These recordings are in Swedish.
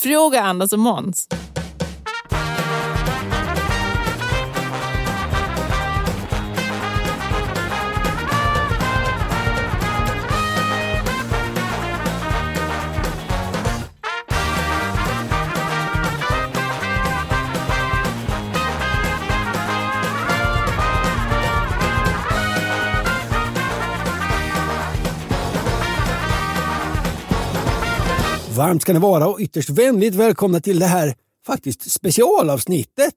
Fråga Anders och Måns. Varmt ska ni vara och ytterst vänligt välkomna till det här faktiskt specialavsnittet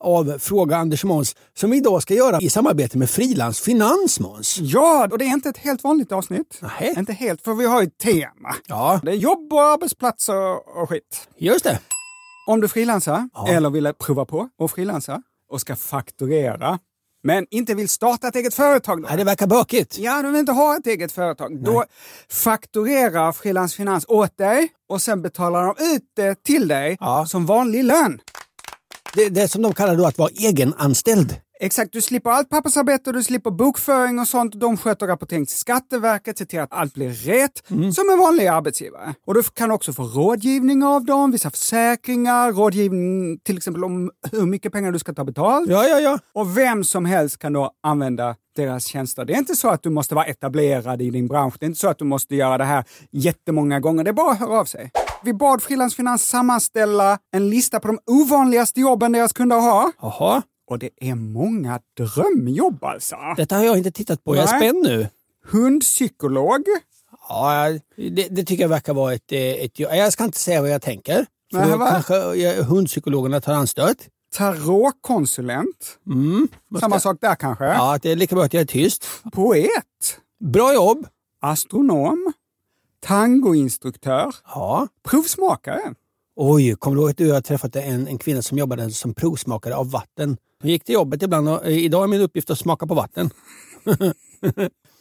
av Fråga Anders Måns som vi idag ska göra i samarbete med Frilans Finans Måns. Ja, och det är inte ett helt vanligt avsnitt. Nähä. Inte helt, för vi har ju ett tema. Ja, Det är jobb och arbetsplatser och skit. just det. Om du frilansar, Ja. eller vill prova på att frilansa och ska fakturera, men inte vill starta ett eget företag då? Nej, det verkar bökigt. Ja, du vill inte ha ett eget företag. Då fakturerar Frilans Finans åt dig och sen betalar de ut det till dig Ja. som vanlig lön. Det, det som de kallar då att vara egenanställd. Exakt, du slipper allt pappersarbete du slipper bokföring och sånt. De sköter rapportering till Skatteverket, ser till att allt blir rätt, som en vanlig arbetsgivare. Och du kan också få rådgivning av dem, vissa försäkringar, rådgivning till exempel om hur mycket pengar du ska ta betalt. Ja, ja, ja. Och vem som helst kan då använda deras tjänster. Det är inte så att du måste vara etablerad i din bransch. Det är inte så att du måste göra det här jättemånga gånger. Det är bara att höra av sig. Vi bad Frilansfinans sammanställa en lista på de ovanligaste jobben deras kunder har. Jaha, Och det är många drömjobb alltså. detta har jag inte tittat på. Jag är Nej. spänd nu. Hundpsykolog. Ja, det, det tycker jag verkar vara ett, eh, ett... Jag ska inte säga vad jag tänker. För Nej, kanske hundpsykologerna tar anstöt. Tarotkonsulent. Mm, Samma sak där kanske. Ja, det är lika bra att jag är tyst. Poet. Bra jobb! Astronom. Tangoinstruktör. Ja. Provsmakare. Oj, kommer du ihåg att du har träffat en, en kvinna som jobbade som provsmakare av vatten? Hon gick till jobbet ibland och eh, idag är min uppgift att smaka på vatten.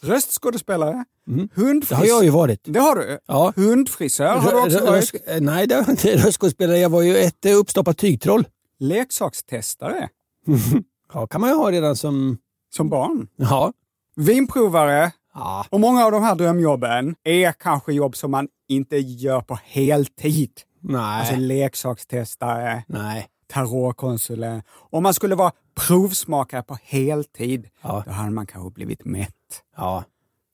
Röstskådespelare. Det Hundfris... har jag ju varit. Det har du? Ja. Hundfrisör har du också varit. eh, nej, det var inte röstskådespelare. Jag var ju ett eh, uppstoppat tygtroll. Leksakstestare. Ja, kan man ju ha redan som... Som barn. Ja. Vinprovare. Ja. Och många av de här drömjobben är kanske jobb som man inte gör på heltid. Nej. Alltså leksakstestare, nej. tarotkonsulent. Om man skulle vara provsmakare på heltid, Ja. då hade man kanske blivit mätt. Ja.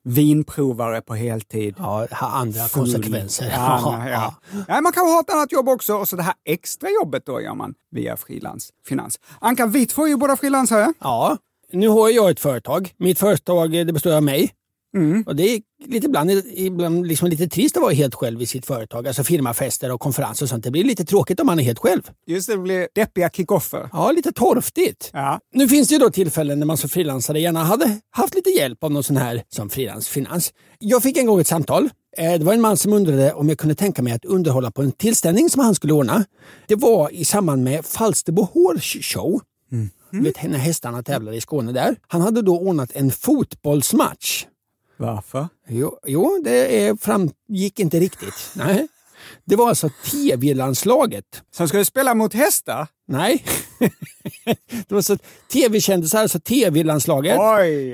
Vinprovare på heltid. Ja, andra Full. konsekvenser. Ja, ja, ja. Nej, man kan ha ett annat jobb också och så det här extra jobbet då gör man via frilans finans. Anka, vi två är ju båda frilansare. Ja, nu har jag ett företag. Mitt företag eh, det består av mig. Mm. Och det är lite ibland, ibland liksom lite trist att vara helt själv i sitt företag. Alltså firmafester och konferenser och sånt. Det blir lite tråkigt om man är helt själv. Just det, det blir deppiga kickoffer. Ja, lite torftigt. Ja. Nu finns det ju då tillfällen när man som frilansare gärna hade haft lite hjälp av någon sån här som frilansfinans. Jag fick en gång ett samtal. Eh, Det var en man som undrade om jag kunde tänka mig att underhålla på en tillställning som han skulle ordna. Det var i samband med Falsterbo Horse Show. Du vet när hästarna tävlade i Skåne där. Han hade då ordnat en fotbollsmatch. Varför? Jo, jo det är, framgick inte riktigt. Nej. Det var alltså TV-landslaget. Som skulle spela mot hästar? Nej. det var så TV-kändisar, alltså TV-landslaget,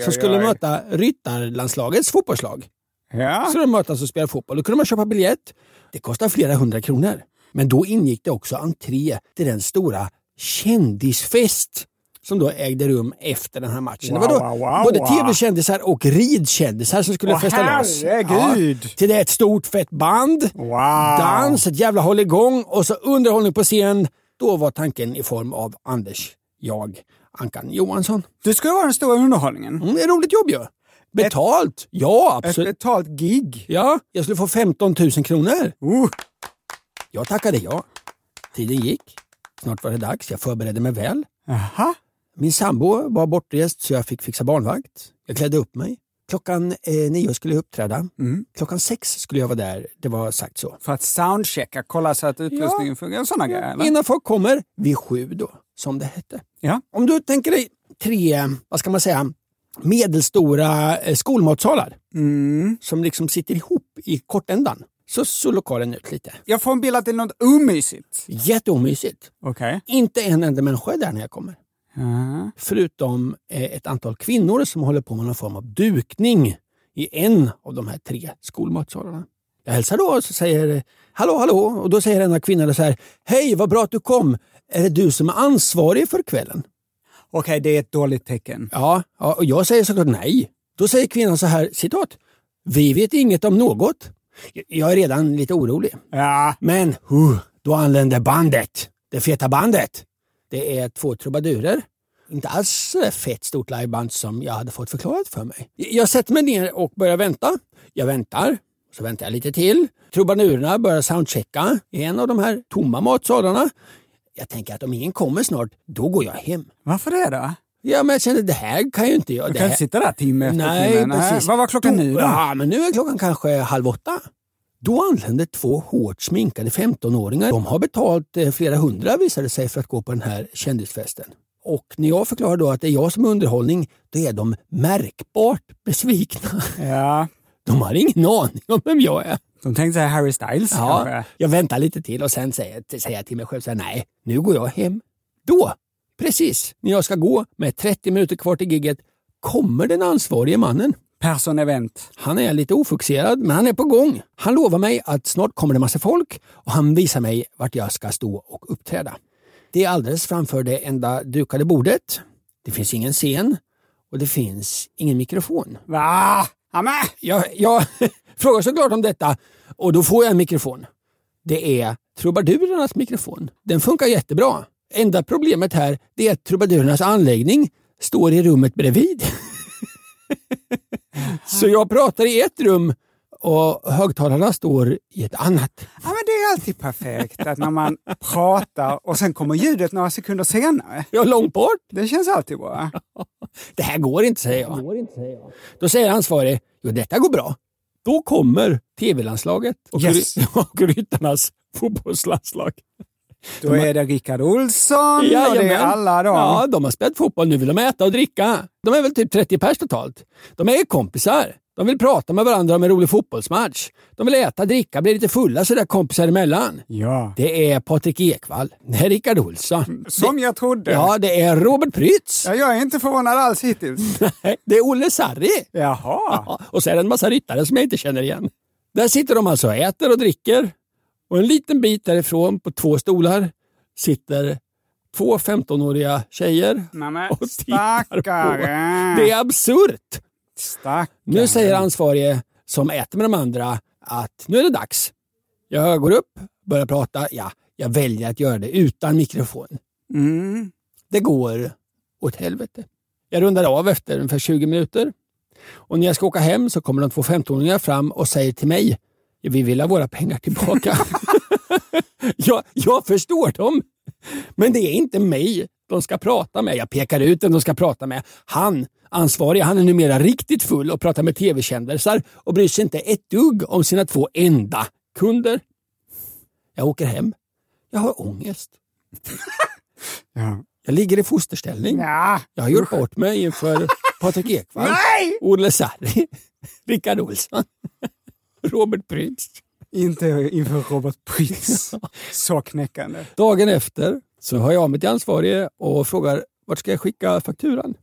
som skulle oj. möta ryttarlandslagets fotbollslag. Ja. Så de mötas och spelar fotboll. Då kunde man köpa biljett. Det kostar flera hundra kronor. Men då ingick det också entré till den stora kändisfest som då ägde rum efter den här matchen. Wow, det var då wow, wow, både tv-kändisar och ridkändisar som skulle Åh, festa loss. herregud. till det ett stort fett band, dans, ett jävla hålligång och så underhållning på scen. Då var tanken i form av Anders, jag, Ankan Johansson. Du skulle vara den stora underhållningen. Mm, det är ett roligt jobb ju. Betalt? Ja, Ett absolut. betalt gig. Ja, jag skulle få 15 000 kronor. Uh. Jag tackade ja. Tiden gick. Snart var det dags. Jag förberedde mig väl. Aha. Min sambo var bortrest så jag fick fixa barnvakt. Jag klädde upp mig. Klockan eh, nio skulle jag uppträda. Klockan sex skulle jag vara där. Det var sagt så. För att soundchecka, kolla så att utrustningen fungerar. Sådana grejer. Eller? Innan folk kommer vid sju då, som det hette. Ja. Om du tänker dig tre, vad ska man säga, medelstora eh, skolmatsalar Mm. som liksom sitter ihop i kortändan. Så såg lokalen ut lite. Jag får en bild att det är något omysigt. Jätteomysigt. Okej. Inte en enda människa är där när jag kommer. Ja. Förutom eh, ett antal kvinnor som håller på med någon form av dukning i en av de här tre skolmatsalarna. Jag hälsar då och säger hallå, hallå. Och då säger en av kvinnorna så här, hej vad bra att du kom. Är det du som är ansvarig för kvällen? Okej, det är ett dåligt tecken. Ja, ja och jag säger såklart nej. Då säger kvinnan så här, citat, vi vet inget om något. Jag är redan lite orolig. Ja, Men uh, då anländer bandet, det feta bandet. Det är två trubadurer. Inte alls fett stort liveband som jag hade fått förklarat för mig. Jag sätter mig ner och börjar vänta. Jag väntar, så väntar jag lite till. Trubadurerna börjar soundchecka i en av de här tomma matsalarna. Jag tänker att om ingen kommer snart, då går jag hem. varför det då? Ja, men jag kände det här kan ju inte jag. Du kan inte sitta där timme efter Nej, timme. precis. Vad var klockan nu då? Ja, men nu är klockan kanske halv åtta. Då anlände två hårt sminkade 15-åringar. De har betalt eh, flera hundra visade sig för att gå på den här kändisfesten. Och när jag förklarar då att det är jag som är underhållning, då är de märkbart besvikna. Ja, De har ingen aning om vem jag är. de tänkte säga Harry Styles Ja, kanske. jag väntar lite till och sen säger, säger jag till mig själv så här, nej, nu går jag hem. Då, precis när jag ska gå med 30 minuter kvar till gigget, kommer den ansvarige mannen. Persson Event. Han är lite ofokuserad, men han är på gång. Han lovar mig att snart kommer det massa folk och han visar mig vart jag ska stå och uppträda. Det är alldeles framför det enda dukade bordet. Det finns ingen scen och det finns ingen mikrofon. Va? Amen. Jag, jag frågar såklart om detta och då får jag en mikrofon. Det är trubadurernas mikrofon. Den funkar jättebra. Enda problemet här är att trubadurernas anläggning står i rummet bredvid. Så jag pratar i ett rum och högtalarna står i ett annat. Ja, men det är alltid perfekt att när man pratar och sen kommer ljudet några sekunder senare. Jag är långt bort. Det känns alltid bra. Det här går inte, säger jag. Då säger ansvarig, jo detta går bra. Då kommer tv-landslaget och, Yes. och ryttarnas fotbollslandslag. Då är det Rickard Olsson och det är alla de. Ja, de har spelat fotboll. Nu vill de äta och dricka. De är väl typ 30 pers totalt. De är kompisar. De vill prata med varandra om en rolig fotbollsmatch. De vill äta, dricka, bli lite fulla sådär kompisar emellan. Ja. Det är Patrik Ekwall. Det är Rickard Olsson. Som jag trodde. Ja, det är Robert Prytz. Ja, jag är inte förvånad alls hittills. Nej, Det är Olle Sarri. Jaha. Ja, och så är det en massa ryttare som jag inte känner igen. Där sitter de alltså och äter och dricker. Och en liten bit därifrån på två stolar sitter två 15-åriga tjejer Nämen, och tittar på. Det är absurt. Stackare. Nu säger ansvarige som äter med de andra att nu är det dags. Jag går upp, börjar prata. Ja, jag väljer att göra det utan mikrofon. Mm. Det går åt helvete. Jag rundar av efter ungefär 20 minuter. Och när jag ska åka hem så kommer de två 15-åringar fram och säger till mig vi vill ha våra pengar tillbaka. jag, jag förstår dem. Men det är inte mig de ska prata med. Jag pekar ut vem de ska prata med. Han, ansvarig, han är numera riktigt full och pratar med tv-kändisar och bryr sig inte ett dugg om sina två enda kunder. Jag åker hem. Jag har ångest. Ja. Jag ligger i fosterställning. Ja. Jag har gjort bort mig inför Patrik Ekwall! Olle Sarri, Rickard Olsson, Robert Prytz. Inte inför Robert Prytz. Så knäckande. Dagen efter så hör jag av mig till ansvarige och frågar vart ska jag skicka fakturan?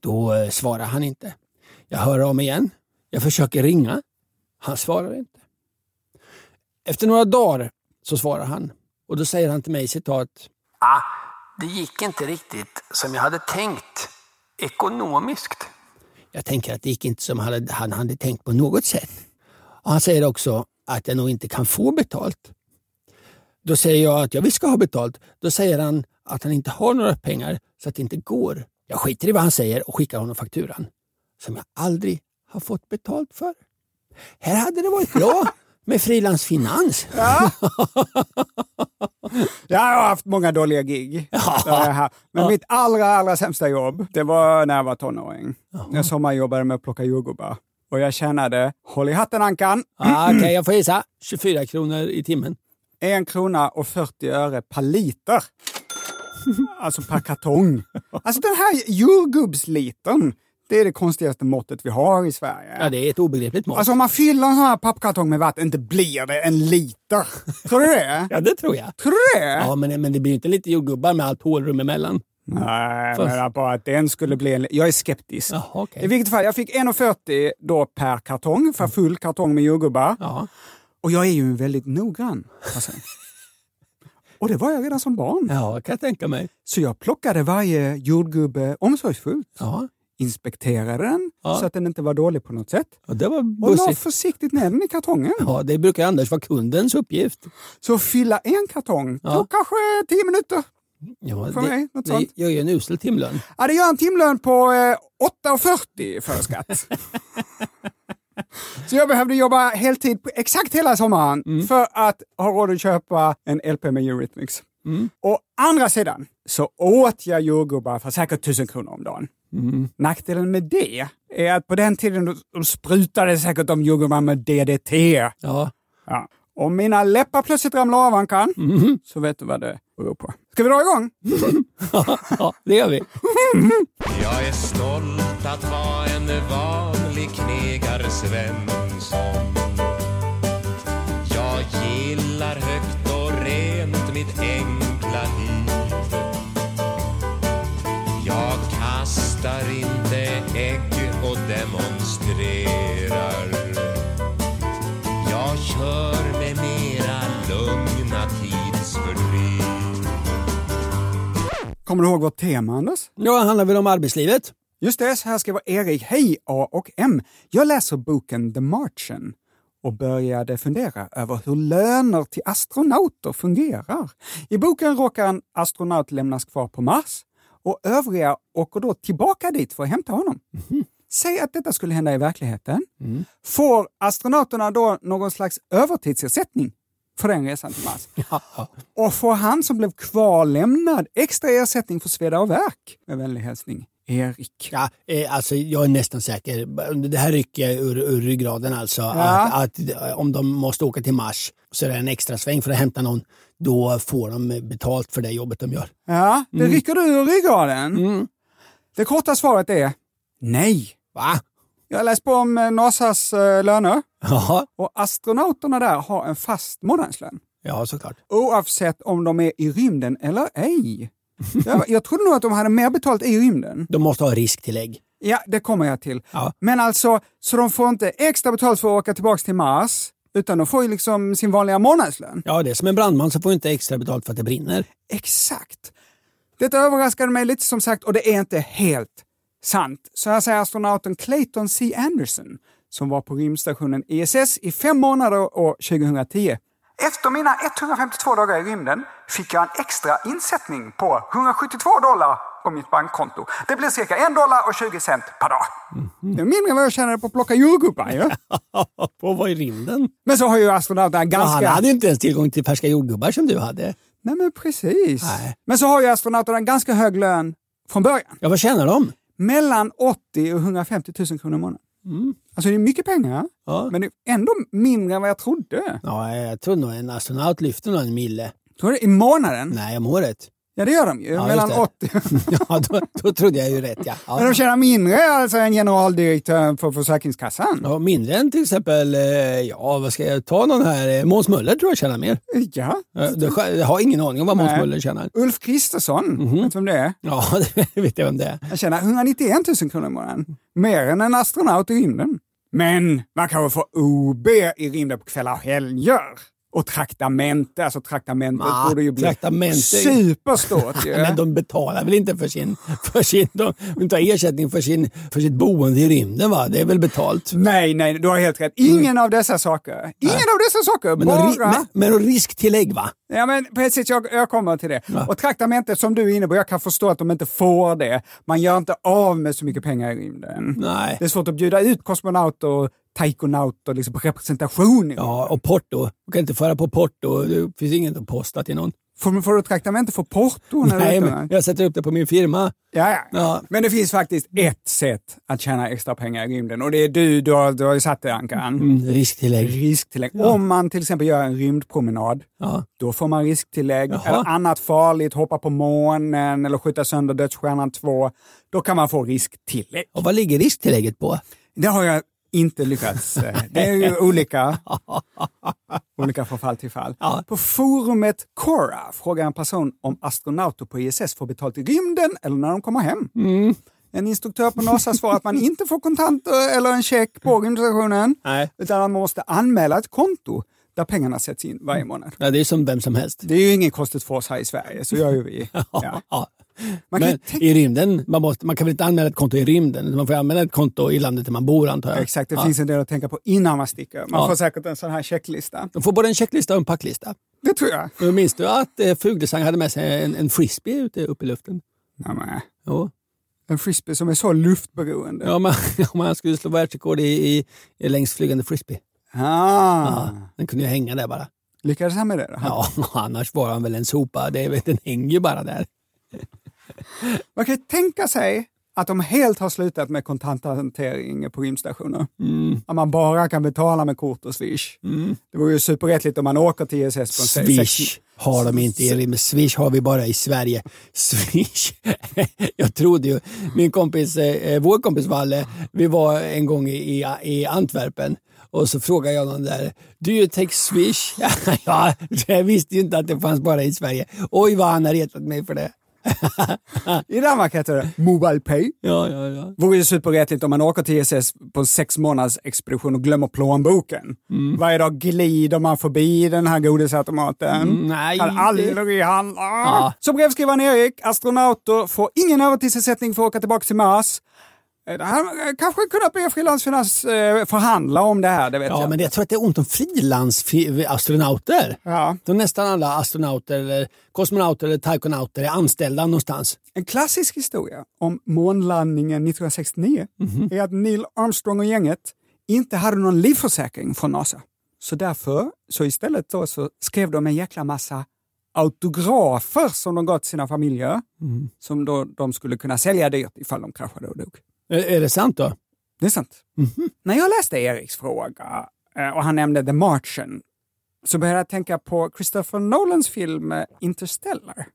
Då eh, svarar han inte. Jag hör mig igen. Jag försöker ringa. Han svarar inte. Efter några dagar så svarar han och då säger han till mig citat. Ah, det gick inte riktigt som jag hade tänkt ekonomiskt. Jag tänker att det gick inte som han hade, han hade tänkt på något sätt. Och han säger också att jag nog inte kan få betalt. Då säger jag att jag visst ska ha betalt. Då säger han att han inte har några pengar så att det inte går. Jag skiter i vad han säger och skickar honom fakturan. Som jag aldrig har fått betalt för. Här hade det varit bra med frilansfinans. Ja. Jag har haft många dåliga gig. Haft. Men mitt allra, allra sämsta jobb, det var när jag var tonåring. Jag sommarjobbade med att plocka jordgubbar. Och jag tjänade, håll i hatten Ankan, Ah, Okej, jag får gissa. 24 kronor i timmen. en krona och 40 öre per liter. Alltså per kartong. Alltså den här jordgubbslitern, det är det konstigaste måttet vi har i Sverige. Ja, det är ett obegripligt mått. Alltså om man fyller en sån här pappkartong med vatten, inte blir det en liter. Tror du det? Ja, det tror jag. Tror du det? Ja, men, men det blir ju inte lite jordgubbar med allt hålrum emellan. Nej, Fast- men bara att den skulle bli en... Jag är skeptisk. Jaha, okej. I vilket fall, jag fick 1,40 då per kartong, för full kartong med jordgubbar. Ja. Och jag är ju en väldigt noggrann person. Och det var jag redan som barn. Ja, kan jag tänka mig. Så jag plockade varje jordgubbe omsorgsfullt, Ja, inspekterade den Ja. så att den inte var dålig på något sätt och det var och la bussigt. försiktigt ner den i kartongen. Ja, det brukar annars vara kundens uppgift. Så fylla en kartong Ja. tog kanske tio minuter. Ja, För det, mig, något sånt. gör ju en usel timlön. Ja, det gör en timlön på eh, 8,40 före skatt. Så jag behövde jobba heltid på exakt hela sommaren Mm. för att ha råd att köpa en LP med Eurythmics. Å andra sidan så åt jag jordgubbar för säkert tusen kronor om dagen. Mm. Nackdelen med det är att på den tiden de sprutade säkert de jordgubbar med DDT. Ja, Ja. Om mina läppar plötsligt ramlar av Ankan, Mm-hmm. så vet du vad det beror på. Ska vi dra igång? ja, det gör vi. Jag är stolt att vara en vanlig knegare Svensson Jag gillar högt och rent mitt enkla Kommer du ihåg vårt tema, Anders? Ja, det handlar väl om arbetslivet? Just det, så här skriver Erik. Hej A och M. Jag läser boken The Martian och började fundera över hur löner till astronauter fungerar. I boken råkar en astronaut lämnas kvar på Mars och övriga åker då tillbaka dit för att hämta honom. Säg att detta skulle hända i verkligheten. Får astronauterna då någon slags övertidsersättning för den resan till Mars? Och får han som blev kvarlämnad extra ersättning för sveda och värk? Med vänlig hälsning, Erik. Ja, eh, alltså jag är nästan säker. Det här rycker ur, ur ryggraden alltså. Ja. Att, att eh, om de måste åka till Mars så är det en extra sväng för att hämta någon. Då får de betalt för det jobbet de gör. Ja, det rycker du ur ryggraden. Det korta svaret är nej. Va? Jag har läst på om eh, NASAs eh, löner Ja, och astronauterna där har en fast månadslön. ja såklart. Oavsett om de är i rymden eller ej. Jag, jag trodde nog att de hade mer betalt i rymden. De måste ha risktillägg. Ja, det kommer jag till. Ja. Men alltså, så de får inte extra betalt för att åka tillbaka till Mars, utan de får ju liksom sin vanliga månadslön. Ja, det är som en brandman som får inte extra betalt för att det brinner. Exakt. Detta överraskade mig lite som sagt och det är inte helt sant. Så här säger astronauten Clayton C. Anderson som var på rymdstationen ISS i fem månader år 2010. Efter mina 152 dagar i rymden fick jag en extra insättning på 172 dollar på mitt bankkonto. Det blir cirka en dollar och 20 cent per dag. Det är mindre än vad jag tjänade på att plocka jordgubbar ju. På vad i rymden? Men så har ju astronauterna Ja, ganska... han hade ju inte ens tillgång till färska jordgubbar som du hade. Nej men precis. Nej. Men så har ju astronauterna en ganska hög lön från början. Ja, vad tjänar de? Mellan 80 och 150 000 kronor i månaden. Alltså det är mycket pengar, Ja. men det är ändå mindre än vad jag trodde. Ja, jag tror nog en astronaut lyfter nog en mille. Tror du I månaden? Nej, om året. Ja, det gör de ju. Ja, mellan just det. 80 Ja, då, då trodde jag ju rätt ja. Men ja. de tjänar mindre alltså än generaldirektören för Försäkringskassan. ja mindre än till exempel, eh, ja vad ska jag ta någon här, eh, Måns Möller tror jag tjänar mer. Ja. Eh, Jag har ingen aning om vad Måns. Möller tjänar. Ulf Kristersson, vet du vem det är? Ja, det vet jag vem det är. Han tjänar 191 000 kronor i månaden. Mer än en astronaut i rymden. Men man kan väl få OB i rymden på kvällar och helger. Och traktamente, alltså traktamentet Ah, borde ju bli traktamente. superstort ju. Men de betalar väl inte för sin, för sin de de tar ersättning för, sin, för sitt boende i rymden va? Det är väl betalt? Nej, nej, du har helt rätt. Ingen av dessa saker. Ingen av dessa saker. Mm. Men, bara... men, men risktillägg va? Ja, men precis, jag, jag kommer till det. Ja. Och traktamentet som du är inne på, jag kan förstå att de inte får det. Man gör inte av med så mycket pengar i rymden. Nej. Det är svårt att bjuda ut kosmonauter och taikonauter liksom representation. Ja, och porto. Du kan inte föra på porto. Det finns inget att posta till någon. Får, får du traktamente för porto? När Nej, du men jag sätter upp det på min firma. Ja, ja. Ja. Men det finns faktiskt ett sätt att tjäna extra pengar i rymden och det är du, du har, du har ju satt det Ankan. Mm, risktillägg. Risktillägg. Om man till exempel gör en rymdpromenad, Ja. då får man risktillägg. Jaha. Eller annat farligt, hoppa på månen eller skjuta sönder Dödsstjärnan 2. Då kan man få risktillägg. Och vad ligger risktillägget på? Det har jag inte lyckats. eh, Det är ju olika. olika från fall till fall. Ja. På forumet Quora frågar en person om astronauter på ISS får betalt i rymden eller när de kommer hem. Mm. En instruktör på NASA svarar att man inte får kontanter eller en check på rymdstationen. Nej. Utan man måste anmäla ett konto där pengarna sätts in varje månad. Ja, det är som vem som helst. Det är ju inget konstigt för oss här i Sverige, så gör ju vi. Ja. Ja. Man Men i rymden, man, måste, man kan väl inte anmäla ett konto i rymden? Man får anmäla ett konto i landet där man bor antar jag. Exakt, det Ja. finns en del att tänka på innan man sticker. Man Ja. får säkert en sån här checklista. De får både en checklista och en packlista. Det tror jag. Minns du att eh, Fuglesang hade med sig en, en frisbee ute upp i luften? Nej, men, Jo. en frisbee som är så luftberoende. Ja, men, om han skulle slå världsrekord i, i, i längst flygande frisbee. Ah. Ja, den kunde ju hänga där bara. Lyckades han med det? Då? Ja, annars var han väl en sopa. Det, den hänger ju bara där. Man kan ju tänka sig att de helt har slutat med kontanthantering på rymdstationer. Mm. Att man bara kan betala med kort och swish. Det vore ju superrättligt om man åker till ISS på en Swish har de inte i rymden. Swish har vi bara i Sverige. Swish. Jag trodde ju, min kompis, eh, vår kompis Valle, vi var en gång i, i Antwerpen och så frågade jag någon där, do you take Swish? ja, jag visste ju inte att det fanns bara i Sverige. Oj vad han har retat mig för det. I Danmark heter det Mobile Pay. Ja, ja, ja. vore ju superrättligt om man åker till ISS på en sex månaders expedition och glömmer plånboken. Mm. Varje dag glider man förbi den här godisautomaten. Mm, nej, kan aldrig handla. Ja. Så brevskrivaren Erik, astronauter, får ingen övertidsersättning för att åka tillbaka till Mars. Eh, här eh, kanske kunnat be Frilansfinans eh, förhandla om det här, det vet Ja, jag. men jag tror att det är ont om frilansastronauter. Ja. De nästan alla astronauter, eller kosmonauter eller taikonauter är anställda någonstans. En klassisk historia om månlandningen 1969 Mhm. är att Neil Armstrong och gänget inte hade någon livförsäkring från NASA. Så därför, så istället då, så skrev de en jäkla massa autografer som de gav till sina familjer, Mhm. som då de skulle kunna sälja dyrt ifall de kraschade och dog. Är, är det sant då? Det är sant. Mhm. När jag läste Eriks fråga eh, och han nämnde The Martian så började jag tänka på Christopher Nolans film eh, Interstellar.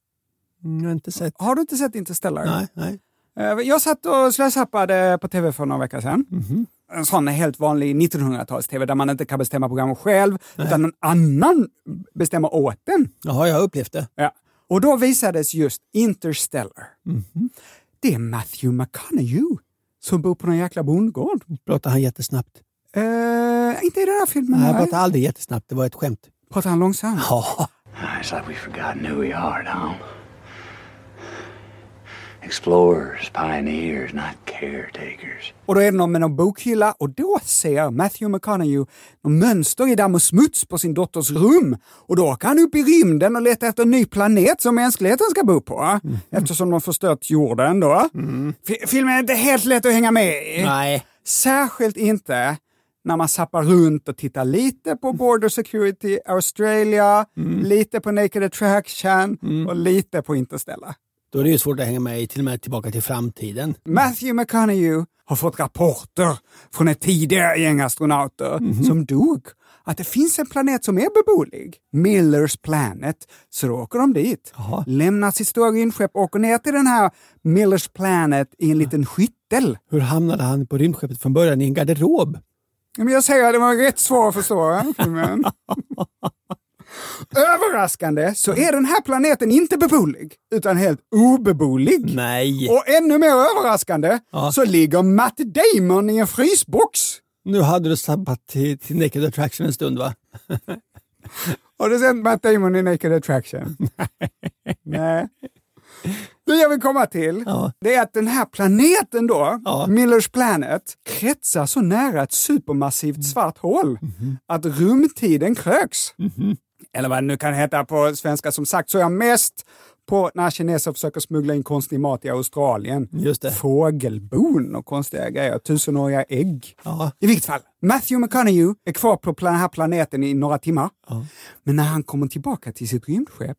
Mm, Jag har inte sett. Har du inte sett Interstellar? Nej, nej. Eh, Jag satt och slösappade på tv för några veckor sedan. Mhm. En sån helt vanlig 1900-tals-tv där man inte kan bestämma programmet själv, utan någon annan bestämmer åt den. Jaha, jag har upplevt det. Ja. Och då visades just Interstellar. Mhm. Det är Matthew McConaughey som bor på någon jäkla bondgård. Pratar han jättesnabbt? Eh, inte i den här filmen. Nej, han pratar aldrig jättesnabbt. Det var ett skämt. Pratar han långsamt? Ja, It's like we've forgotten who we are now. Explorers, pioneers, not caretakers. Och då är det någon med någon bokhylla och då ser Matthew McConaughey någon mönster i damm och smuts på sin dotters rum. Och då åker han upp i rymden och letar efter en ny planet som mänskligheten ska bo på. Eftersom de förstört jorden då. Fi- Filmen är inte helt lätt att hänga med i. nej. Särskilt inte när man zappar runt och tittar lite på Border Security Australia, lite på Naked Attraction och lite på Interstellar. Då är det ju svårt att hänga med i till och med Tillbaka till framtiden. Matthew McConaughey har fått rapporter från ett tidigare gäng astronauter som dog att det finns en planet som är beboelig, Millers Planet. Så då åker de dit, Jaha. lämnar sitt stora rymdskepp och åker ner till den här Millers Planet i en liten skyttel. Hur hamnade han på rymdskeppet från början i en garderob? Men jag säger att det var rätt svårt att förstå. Överraskande så är den här planeten inte beboelig, utan helt obeboelig. Nej. Och ännu mer överraskande Ja. så ligger Matt Damon i en frysbox. Nu hade du sabbat till, till Naked Attraction en stund va? Har du sett Matt Damon i Naked Attraction? Nej. Det jag vill komma till, Ja. det är att den här planeten då, Ja. Millers Planet, kretsar så nära ett supermassivt svart hål att rumtiden kröks. Eller vad det nu kan heta på svenska. Som sagt så är jag mest på när kineser försöker smuggla in konstig mat i Australien. Just det. Fågelbon och konstiga grejer, tusenåriga ägg. Ja. I vilket fall, Matthew McConaughey är kvar på den här planeten i några timmar. Ja. Men när han kommer tillbaka till sitt rymdskepp,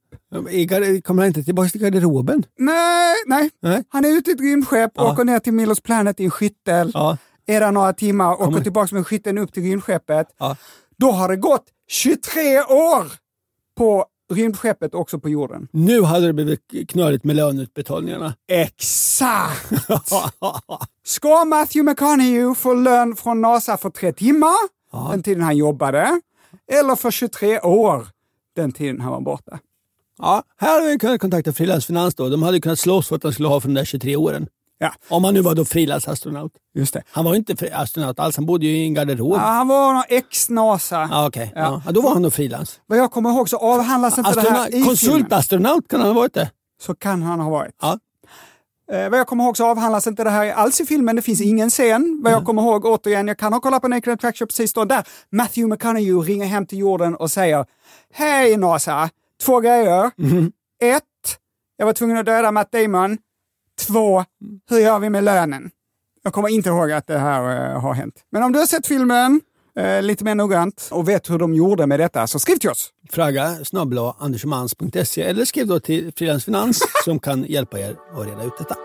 Kommer han inte tillbaka till garderoben? nej, nej, Nej. han är ute i ett rymdskepp, Ja. åker ner till Millers Planet i en skyttel, Ja. är där några timmar, åker Kommer- tillbaka med skytteln upp till rymdskeppet. Ja. Då har det gått 23 år på rymdskeppet också på jorden. Nu hade det blivit knöligt med löneutbetalningarna. Exakt! Ska Matthew McConaughey få lön från NASA för tre timmar, den tiden han jobbade, eller för 23 år, den tiden han var borta? Ja, här hade vi kunnat kontakta Frilansfinans då. De hade kunnat slåss för att de skulle ha för de där 23 åren. Ja, Om han nu var då frilansastronaut. just det. Han var ju inte astronaut alls, han bodde ju i en garderob. Ja, han var någon ex-NASA. Ja, okej. Ja. Ja. då var han nog frilans. Vad jag kommer ihåg så avhandlas inte det här i Astronaut, konsultastronaut kan han ha varit det. Så kan han ha varit. Ja. Eh, vad jag kommer ihåg så avhandlas inte det här alls i filmen. Det finns ingen scen. Vad jag kommer ihåg, återigen, jag kan ha kollat på Naked Attraction precis då, där Matthew McConaughey ringer hem till jorden och säger Hej NASA! Två grejer. Ett, jag var tvungen att döda Matt Damon. Två, hur gör vi med lönen? Jag kommer inte ihåg att det här eh, har hänt. Men om du har sett filmen eh, lite mer noggrant och vet hur de gjorde med detta, så skriv till oss. Fragga snabel andersmans.se eller skriv då till Frilans Finans som kan hjälpa er att reda ut detta.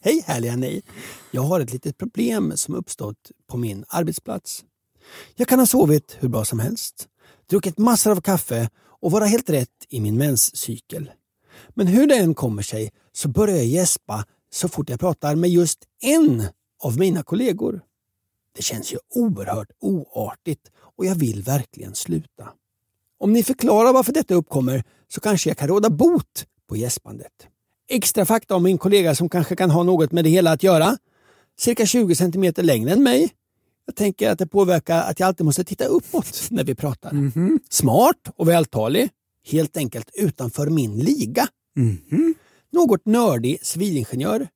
Hej härliga ni! Jag har ett litet problem som uppstått på min arbetsplats. Jag kan ha sovit hur bra som helst, druckit massor av kaffe och vara helt rätt i min menscykel. Men hur det än kommer sig så börjar jag gäspa så fort jag pratar med just en av mina kollegor. Det känns ju oerhört oartigt och jag vill verkligen sluta. Om ni förklarar varför detta uppkommer så kanske jag kan råda bot på gäspandet. Extra fakta om min kollega som kanske kan ha något med det hela att göra. Cirka 20 cm längre än mig. Jag tänker att det påverkar att jag alltid måste titta uppåt när vi pratar. Smart och vältalig. Helt enkelt utanför min liga. Något nördig civilingenjör.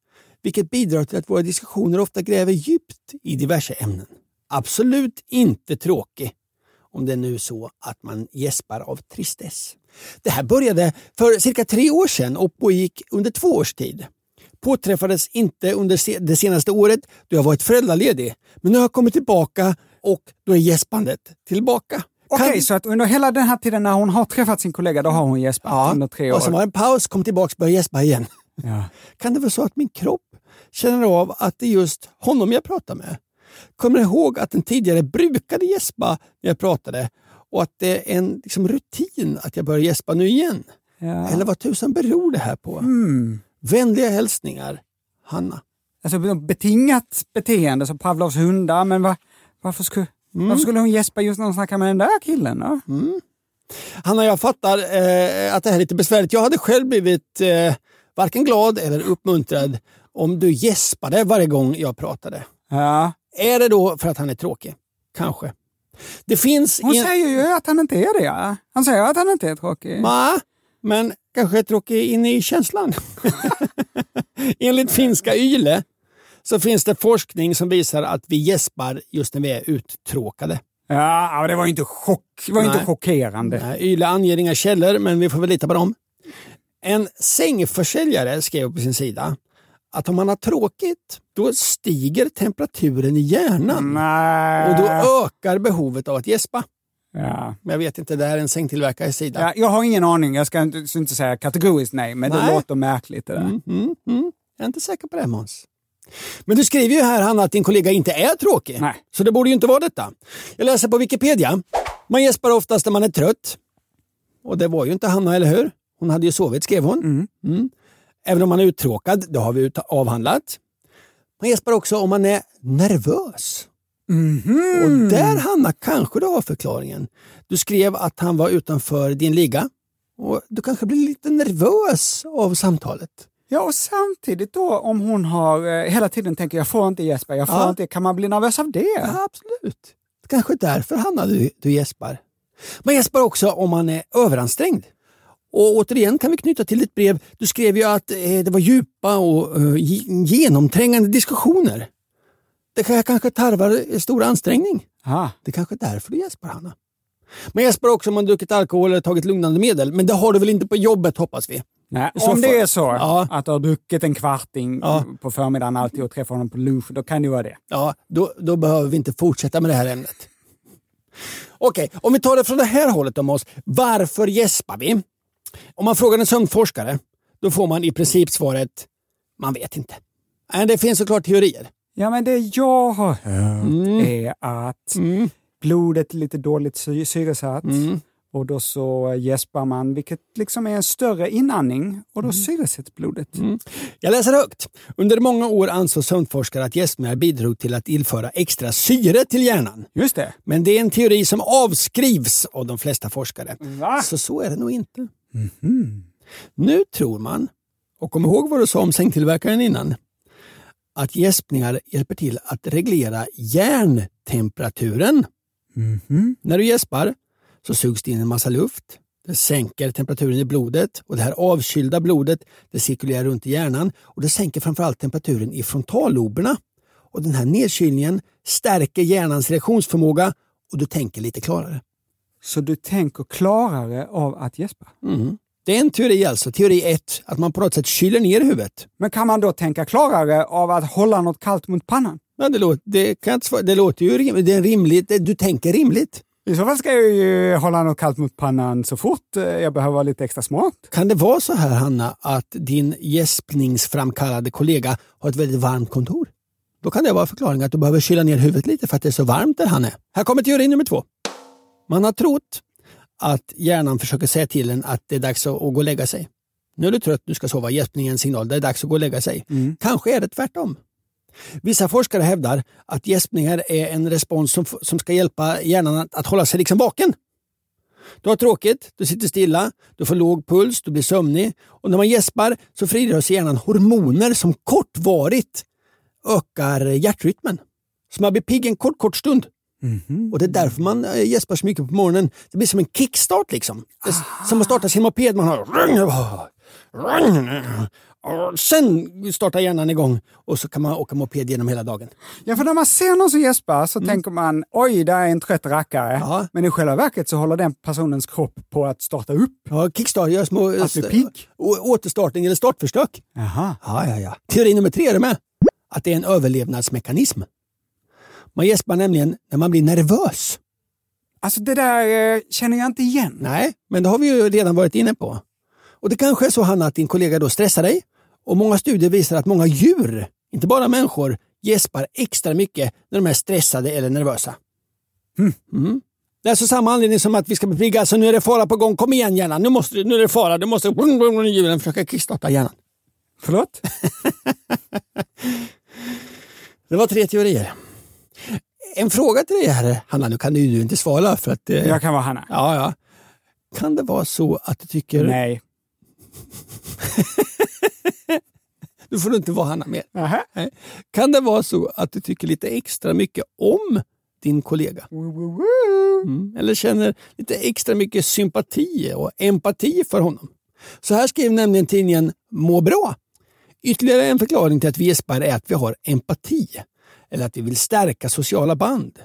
Vilket bidrar till att våra diskussioner ofta gräver djupt i diverse ämnen. Absolut inte tråkig. Om det är nu så att man gäspar av tristess. Det här började för cirka tre år sedan och pågick under två års tid. Påträffades inte under det senaste året då jag varit föräldraledig. Men nu har jag kommit tillbaka och då är gäspandet tillbaka. Okej, Kan- så att under hela den här tiden när hon har träffat sin kollega, då har hon gäspat under tre år. och sen var det en paus, kom tillbaka och började gäspa igen. Ja. Kan det vara så att min kropp känner av att det är just honom jag pratar med? Kommer ihåg att den tidigare brukade gäspa när jag pratade och att det är en liksom, rutin att jag börjar gäspa nu igen. Ja. Eller vad tusan beror det här på? Mm. Vänliga hälsningar, Hanna. Alltså betingat beteende som Pavlovs hundar, men va, varför, skulle, Mm. varför skulle hon gäspa just när hon snackar med den där killen? Då? Hanna, jag fattar eh, att det här är lite besvärligt. Jag hade själv blivit eh, varken glad eller uppmuntrad om du gäspade varje gång jag pratade. Ja. Är det då för att han är tråkig? Kanske. Det finns... Hon en- säger ju att han inte är det. Ja. Han säger att han inte är tråkig. Ma, men kanske tråkig inne i känslan. Enligt finska YLE så finns det forskning som visar att vi gäspar just när vi är uttråkade. Ja, det var ju inte, chock, det var ju inte Nej. chockerande. Nej, YLE anger inga källor, men vi får väl lita på dem. En sängförsäljare skrev på sin sida att om man har tråkigt, då stiger temperaturen i hjärnan Nej. och då ökar behovet av att gäspa. ja. Men jag vet inte, det här är en sängtillverkares sida. Ja, jag har ingen aning, jag ska inte, inte säga kategoriskt nej, men det Nej. låter märkligt det där. Mm, mm, mm. Jag är inte säker på det Måns. Men du skriver ju här Hanna att din kollega inte är tråkig. Nej. Så det borde ju inte vara detta. Jag läser på Wikipedia. Man gäspar oftast när man är trött. Och det var ju inte Hanna, eller hur? Hon hade ju sovit, skrev hon. Mm. Även om man är uttråkad, det har vi avhandlat. Man gäspar också om man är nervös. Mhm. Och där Hanna kanske du har förklaringen. Du skrev att han var utanför din liga. Och du kanske blir lite nervös av samtalet. Ja, och samtidigt då om hon har eh, hela tiden tänker jag får inte gäspa, jag får Ja. inte, kan man bli nervös av det? Ja, absolut. Kanske därför Hanna du, du gäspar. Man gäspar också om man är överansträngd. Och återigen kan vi knyta till ditt brev. Du skrev ju att eh, det var djupa och eh, ge- genomträngande diskussioner. Det kan- kanske tarvar eh, stor ansträngning. Ah. Det kanske är därför du gäspar Hanna. Man gäspar också om man druckit alkohol eller tagit lugnande medel. Men det har du väl inte på jobbet hoppas vi? Nej, om det är så Ja. att du har druckit en kvarting Ja. på förmiddagen alltid och träffar honom på lunch, då kan det vara det. Ja, då, då behöver vi inte fortsätta med det här ämnet. Okej, om vi tar det från det här hållet om oss. Varför gäspar vi? Om man frågar en sömnforskare, då får man i princip svaret, man vet inte. Nej, det finns såklart teorier. Ja, men det jag har hört Mm. är att blodet är lite dåligt sy- syresatt. Och då så gäspar man, vilket liksom är en större inandning och då syresätts blodet. Jag läser högt. Under många år ansåg sömnforskare att gäspningar bidrog till att tillföra extra syre till hjärnan. Just det. Men det är en teori som avskrivs av de flesta forskare. Va? Så så är det nog inte. Nu tror man, och kom ihåg vad du sa om sängtillverkaren innan, att gäspningar hjälper till att reglera hjärntemperaturen. När du gäspar så sugs det in en massa luft. Det sänker temperaturen i blodet och det här avkylda blodet det cirkulerar runt i hjärnan och det sänker framförallt temperaturen i frontalloberna. Och Den här nedkylningen stärker hjärnans reaktionsförmåga och du tänker lite klarare. Så du tänker klarare av att gäspa? Mm. Det är en teori alltså, teori 1, att man på något sätt kyler ner huvudet. Men kan man då tänka klarare av att hålla något kallt mot pannan? Ja, det, låter, det, kan svara, det låter ju rim, det är rimligt, det- du tänker rimligt. I så fall ska jag ju hålla något kallt mot pannan så fort eh, jag behöver vara lite extra smart. Kan det vara så här Hanna att din gäspningsframkallade kollega har ett väldigt varmt kontor? Då kan det vara förklaringen att du behöver kyla ner huvudet lite för att det är så varmt där han är. Här kommer teori nummer två. Man har trott att hjärnan försöker säga till en att det är dags att att gå och lägga sig. Nu är du trött, du ska sova, gäspning är en signal, det är dags att gå och lägga sig. Kanske är det tvärtom. Vissa forskare hävdar att gäspningar är en respons som, som ska hjälpa hjärnan att, att hålla sig liksom vaken. Du har tråkigt, du sitter stilla, du får låg puls, du blir sömnig och när man gäspar så frigörs i hjärnan hormoner som kortvarigt ökar hjärtrytmen. Så man blir pigg en kort, kort stund. Och det är därför man eh, gäspar så mycket på morgonen. Det blir som en kickstart liksom. Är som att starta sin moped. Man har... Och sen startar hjärnan igång och så kan man åka moped genom hela dagen. Ja, för när man ser någon som gäspar så tänker man oj, där är en trött rackare. Ja. Men i själva verket så håller den personens kropp på att starta upp. Ja, kickstart gör små Att bli pigg? å- återstartning eller startförsök. Jaha. Ja, ja, ja. Teori nummer tre är du med. Att det är en överlevnadsmekanism. Man gäspar nämligen när man blir nervös. Alltså det där eh, känner jag inte igen. Nej, men det har vi ju redan varit inne på. Och det kanske är så Hanna att din kollega då stressar dig. Och många studier visar att många djur, inte bara människor, gäspar extra mycket när de är stressade eller nervösa. Mm. Det är alltså samma anledning som att vi ska bli pigga. Alltså nu är det fara på gång. Kom igen hjärnan. Nu, måste, nu är det fara. Du måste djuren försöka kickstarta hjärnan. Förlåt? Det var tre teorier. En fråga till dig här, Hanna. Nu kan du ju inte svara för att... eh, Jag kan vara Hanna. Ja, ja. Kan det vara så att du tycker... Nej. Du får inte vara Hanna mer. Nej. Kan det vara så att du tycker lite extra mycket om din kollega? Mm. Eller känner lite extra mycket sympati och empati för honom? Så här skriver nämligen tidningen Må bra. Ytterligare en förklaring till att vi gäspar är att vi har empati. Eller att vi vill stärka sociala band.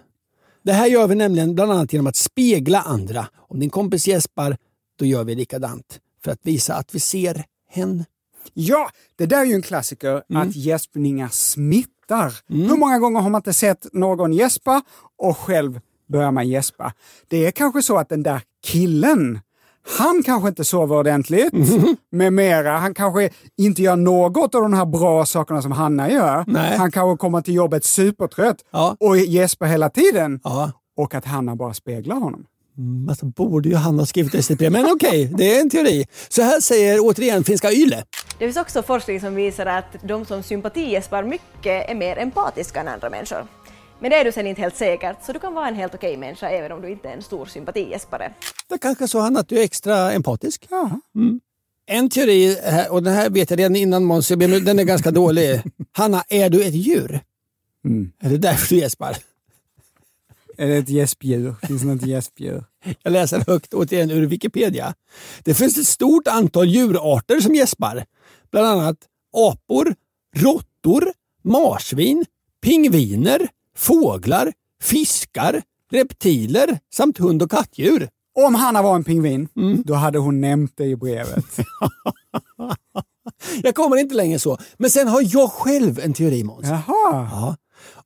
Det här gör vi nämligen bland annat genom att spegla andra. Om din kompis gäspar, då gör vi likadant. För att visa att vi ser hen. Ja, det där är ju en klassiker, Mm. att gäspningar smittar. Hur många gånger har man inte sett någon gäspa och själv börjar man gäspa? Det är kanske så att den där killen, han kanske inte sover ordentligt Mm. med mera. Han kanske inte gör något av de här bra sakerna som Hanna gör. Nej. Han kanske kommer till jobbet supertrött Ja. och gäspar hela tiden. Ja, Och att Hanna bara speglar honom. Mm, alltså borde ju han ha skrivit STP, men okej, det är en teori. Så här säger återigen finska Yle. Det finns också forskning som visar att de som sympatigäspar mycket är mer empatiska än andra människor. Men det är du sen inte helt säkert, så du kan vara en helt okej människa även om du inte är en stor sympatigäspare. Det är kanske så han att du är extra empatisk. Ja. En teori, och den här vet jag redan innan Måns, den är ganska dålig. Hanna, är du ett djur? Mm. Är det därför du gäspar? Är det ett gäspdjur? Finns det något gäspdjur? Jag läser högt återigen ur Wikipedia. Det finns ett stort antal djurarter som gäspar. Bland annat apor, råttor, marsvin, pingviner, fåglar, fiskar, reptiler samt hund och kattdjur. Om Hanna var en pingvin, Mm. då hade hon nämnt det i brevet. Jag kommer inte längre så. Men sen har jag själv en teori Måns. Jaha. Ja,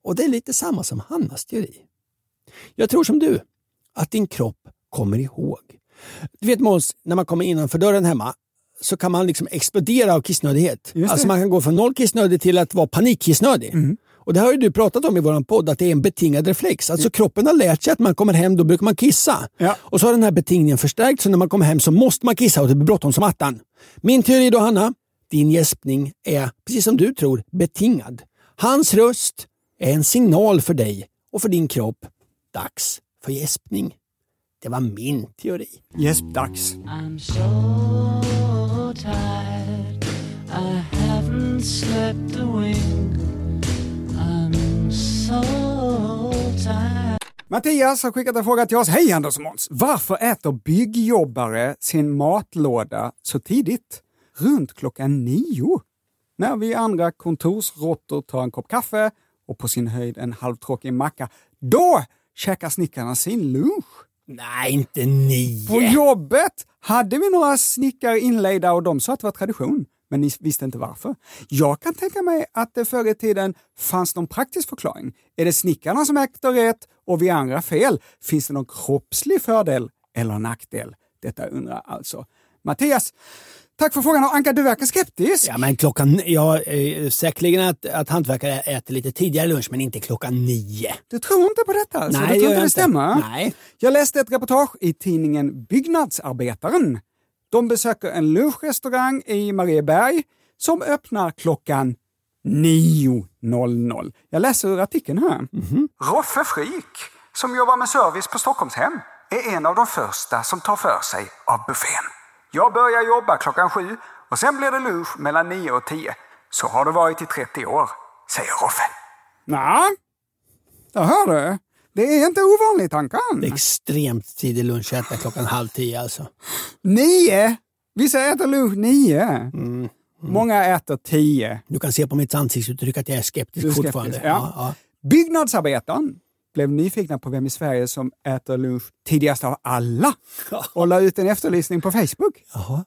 och det är lite samma som Hannas teori. Jag tror som du, att din kropp kommer ihåg. Du vet Måns, när man kommer innanför dörren hemma så kan man liksom explodera av kissnödighet. Alltså man kan gå från noll kissnödig till att vara panikkissnödig. Och det har ju du pratat om i vår podd, att det är en betingad reflex. Alltså kroppen har lärt sig att man kommer hem, då brukar man kissa. Ja. Och så har den här betingningen förstärkts, så när man kommer hem så måste man kissa och det blir bråttom som attan. Min teori då, Hanna, din gäspning är, precis som du tror, betingad. Hans röst är en signal för dig och för din kropp. Dags för gäspning. Det var min teori. Gäspdags. I'm so tired. I haven't slept a wink. Mattias har skickat en fråga till oss. Hej Anders och Måns! Varför äter byggjobbare sin matlåda så tidigt? Runt klockan nio? När vi andra kontorsråttor tar en kopp kaffe och på sin höjd en halvtråkig macka. Då käkar snickarna sin lunch. Nej, inte nio. På jobbet hade vi några snickare inlejda och de sa att det var tradition. Men ni visste inte varför. Jag kan tänka mig att det förr i tiden fanns någon praktisk förklaring. Är det snickarna som äter rätt och vi andra fel? Finns det någon kroppslig fördel eller nackdel? Detta undrar alltså Mattias. Tack för frågan och Anka, du verkar skeptisk. Ja, men klockan, ja, eh, säkerligen att, att hantverkare äter lite tidigare lunch, men inte klockan nio. Du tror inte på detta? Nej, du det tror inte det stämmer? Nej. Jag läste ett reportage i tidningen Byggnadsarbetaren. De besöker en lunchrestaurang i Marieberg som öppnar klockan 9.00. Jag läser ur artikeln här. Roffe Frik, som jobbar med service på Stockholmshem, är en av de första som tar för sig av buffén. Jag börjar jobba klockan sju och sen blir det lunch mellan nio och tio. Så har det varit i 30 år, säger Roffe. Nej, jag hör du. Det är inte ovanligt, Ankan. Det är extremt tidig lunch äta klockan halv tio alltså. Nio! Vissa äter lunch nio. Mm. Många äter tio. Du kan se på mitt ansiktsuttryck att jag är skeptisk, Du är skeptisk, fortfarande. ja. Ja, Byggnadsarbetaren blev nyfikna på vem i Sverige som äter lunch tidigast av alla och la ut en efterlysning på Facebook. Jaha.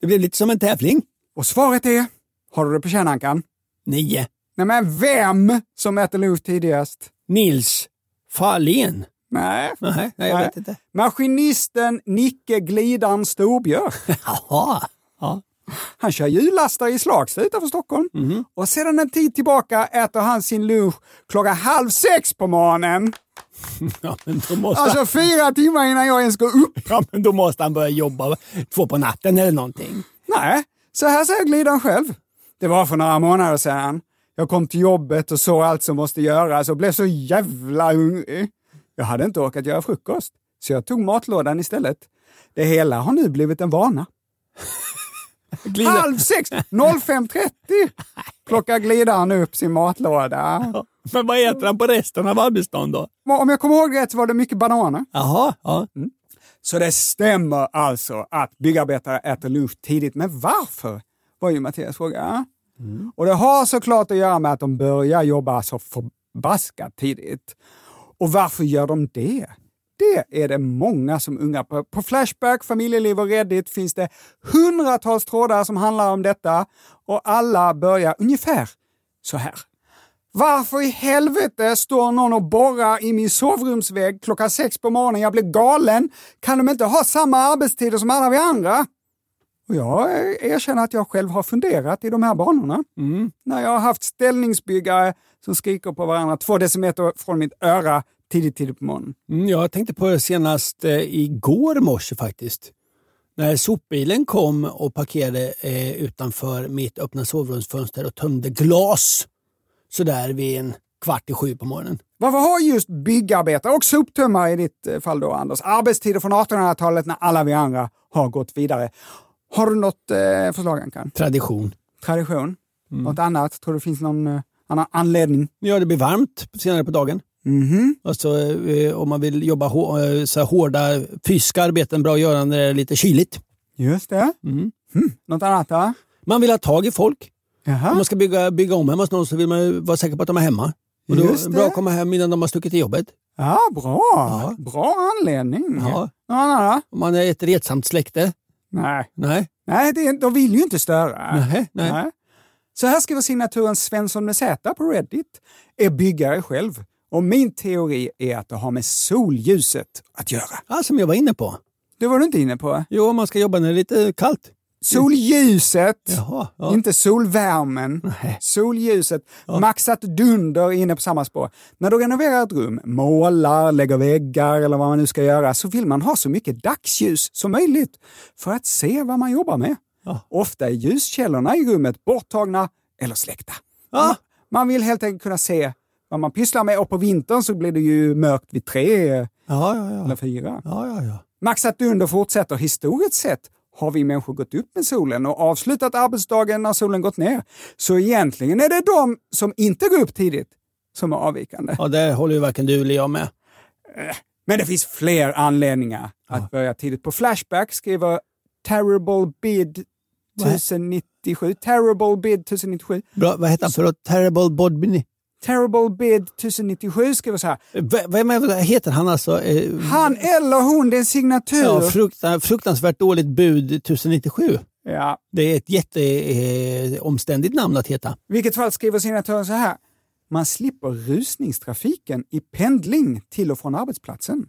Det blev lite som en tävling. Och svaret är, har du det på känn Ankan? Nio. Nej men vem som äter lunch tidigast? Nils Fahlén. Nej. Nej, jag vet inte. Maskinisten Nicke Glidan Storbjörk. Jaha. Ja. Han kör hjullastare i Slagsta utanför Stockholm. Mhm. Och sedan en tid tillbaka äter han sin lunch klockan halv sex på morgonen. ja, men då måste, Alltså fyra timmar innan jag ens går upp. ja, men då måste han börja jobba två på natten eller någonting. Nej, så här säger Glidan själv. Det var för några månader sedan. Jag kom till jobbet och såg allt som måste göras och blev så jävla hungrig. Jag hade inte orkat göra frukost, så jag tog matlådan istället. Det hela har nu blivit en vana. Glida. Halv sex, 05.30 plockar Glidaren upp sin matlåda. Men vad äter han på resten av arbetsdagen då? Om jag kommer ihåg rätt så var det mycket bananer. Jaha. Ja. Så det stämmer alltså att byggarbetare äter lunch tidigt. Men varför? var ju Mattias fråga. Mm. Och det har såklart att göra med att de börjar jobba så förbaskat tidigt. Och varför gör de det? Det är det många som undrar på. På Flashback, Familjeliv och Reddit finns det hundratals trådar som handlar om detta och alla börjar ungefär så här. Varför i helvete står någon och borrar i min sovrumsvägg klockan sex på morgonen? Jag blir galen. Kan de inte ha samma arbetstider som alla vi andra? Och jag erkänner att jag själv har funderat i de här banorna. När jag har haft ställningsbyggare som skriker på varandra två decimeter från mitt öra tidigt, tidigt på morgonen. Mm, Jag tänkte på det senast eh, igår morse faktiskt. När sopbilen kom och parkerade eh, utanför mitt öppna sovrumsfönster och tömde glas. Sådär vid en kvart i sju på morgonen. Varför har just byggarbetare och soptömmare i ditt eh, fall då, Anders, arbetstider från 1800-talet när alla vi andra har gått vidare? Har du något eh, förslag, Ankan? Tradition. Tradition? Något annat? Tror du det finns någon eh, annan anledning? Ja, det blir varmt senare på dagen. Mhm. Alltså, eh, om man vill jobba hå- eh, så hårda fysiska arbeten, bra att göra när det är lite kyligt. Just det. Mm. Hm. Något annat då? Man vill ha tag i folk. Om Jaha. man ska bygga, bygga om hemma hos någon så vill man vara säker på att de är hemma. Och då Just är det bra att komma hem innan de har stuckit till jobbet. Ja, bra. Ja. Bra anledning. Ja. Något annat då? Om man är ett retsamt släkte. Nej. Nej. Nej, det, de vill ju inte störa. Nej, nej. Så här skriver signaturen Svensson med Z på Reddit. Är byggare själv. Och min teori är att det har med solljuset att göra. Ja, som jag var inne på. Det var du inte inne på? Jo, man ska jobba när det är lite kallt. Solljuset, Jaha, ja. inte solvärmen. Nej. Solljuset, maxat dunder inne på samma spår. När du renoverar ett rum, målar, lägger väggar eller vad man nu ska göra, så vill man ha så mycket dagsljus som möjligt för att se vad man jobbar med. Ja. Ofta är ljuskällorna i rummet borttagna eller släckta. Ja. Man vill helt enkelt kunna se vad man pysslar med och på vintern så blir det ju mörkt vid tre Ja, ja, ja. eller fyra. ja, ja, ja. Maxat Dunder fortsätter. Historiskt sett har vi människor gått upp med solen och avslutat arbetsdagen när solen gått ner. Så egentligen är det de som inte går upp tidigt som är avvikande. ja det håller ju varken du eller jag med. Men det finns fler anledningar att börja tidigt. På Flashback skriver Terrible Bid Vad är- 1097. Terrible Bid 1097. Bra, vad heter han för något? Terrible Bodbini? Terrible Bid 1097 skriver så här. V- vad heter han alltså? Eh, Han eller hon, det är en signatur. Ja, fruktan, fruktansvärt dåligt bud 1097. Ja, Det är ett jätteomständigt eh, namn att heta. I vilket fall skriver signaturen så här. Man slipper rusningstrafiken i pendling till och från arbetsplatsen.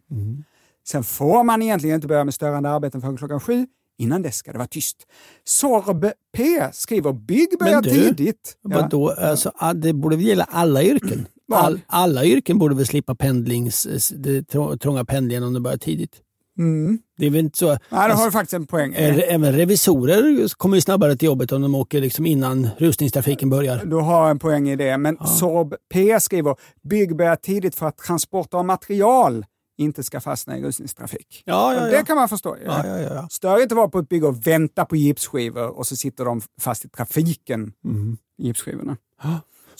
Sen får man egentligen inte börja med störande arbeten förrän klockan sju. Innan dess ska det vara tyst. Sorb P skriver bygg börjar Men du, tidigt. Ja. Vadå? Alltså, ah, det borde väl gälla alla yrken? Vad? All, alla yrken borde väl slippa pendlings, det trå- trånga pendlingen om det börjar tidigt? Mm. Det är väl inte så? Ja, det Alltså, har du faktiskt en poäng. även revisorer kommer ju snabbare till jobbet om de åker liksom innan rusningstrafiken börjar. Du har en poäng i det, men Sorb P skriver bygg börjar tidigt för att transport av material inte ska fastna i rusningstrafik. Ja, ja, ja. Det kan man förstå. ja, ja, ja. Stör inte vara på ett bygge och vänta på gipsskivor och så sitter de fast i trafiken, Mm. gipsskivorna.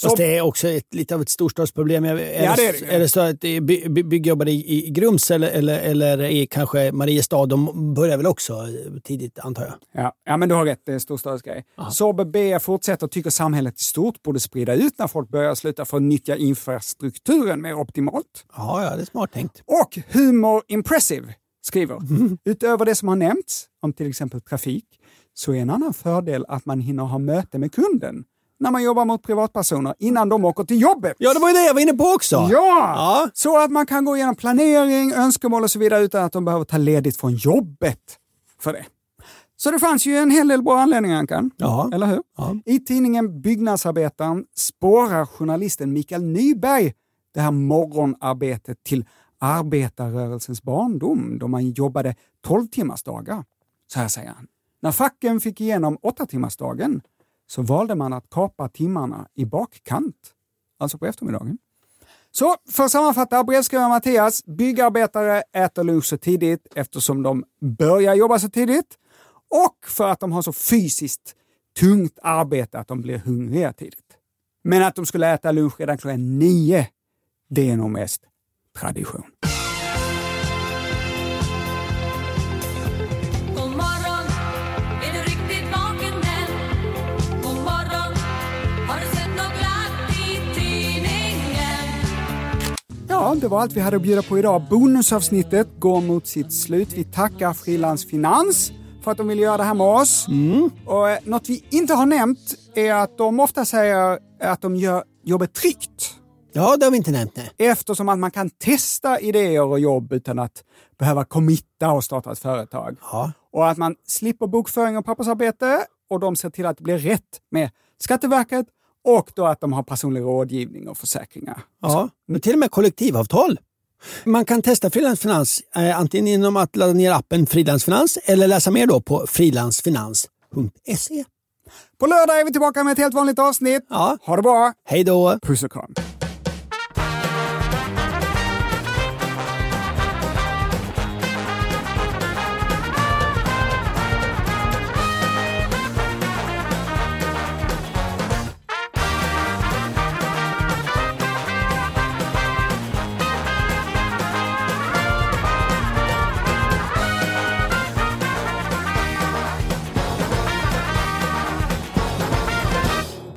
Fast det är också ett, lite av ett storstadsproblem. Är, Ja, det är det. är det så att by, byggjobbare i, i Grums eller, eller, eller i kanske Mariestad, de börjar väl också tidigt antar jag? Ja, ja, men du har rätt. Det är en storstadsgrej. Sorbe B fortsätter tycker samhället i stort borde sprida ut när folk börjar sluta få nyttja infrastrukturen mer optimalt. Ja, ja, det är smart tänkt. Och Humor Impressive skriver, utöver det som har nämnts om till exempel trafik, så är en annan fördel att man hinner ha möte med kunden när man jobbar mot privatpersoner innan de åker till jobbet. Ja, det var ju det jag var inne på också. Ja! Ja. Så att man kan gå igenom planering, önskemål och så vidare utan att de behöver ta ledigt från jobbet för det. Så det fanns ju en hel del bra anledningar, Ankan. Ja. Eller hur? Ja. I tidningen Byggnadsarbetaren spårar journalisten Mikael Nyberg det här morgonarbetet till arbetarrörelsens barndom då man jobbade 12 timmars dagar. Så här säger han. När facken fick igenom 8 timmars dagen så valde man att kapa timmarna i bakkant, alltså på eftermiddagen. Så för att sammanfatta, brevskrivaren Mattias, byggarbetare äter lunch så tidigt eftersom de börjar jobba så tidigt och för att de har så fysiskt tungt arbete att de blir hungriga tidigt. Men att de skulle äta lunch redan klockan nio, det är nog mest tradition. Ja, det var allt vi hade att bjuda på idag. Bonusavsnittet går mot sitt slut. Vi tackar Frilans Finans för att de vill göra det här med oss. Och eh, något vi inte har nämnt är att de ofta säger att de gör jobbet tryggt. Ja, det har vi inte nämnt. Nej. Eftersom att man kan testa idéer och jobb utan att behöva committa och starta ett företag. Ja. Och att man slipper bokföring och pappersarbete och de ser till att det blir rätt med Skatteverket och då att de har personlig rådgivning och försäkringar. Ja, men till och med kollektivavtal. Man kan testa Frilansfinans eh, antingen genom att ladda ner appen Frilansfinans eller läsa mer då på frilansfinans.se. På lördag är vi tillbaka med ett helt vanligt avsnitt. Ja. Ha det bra! Hej då! Puss och kram!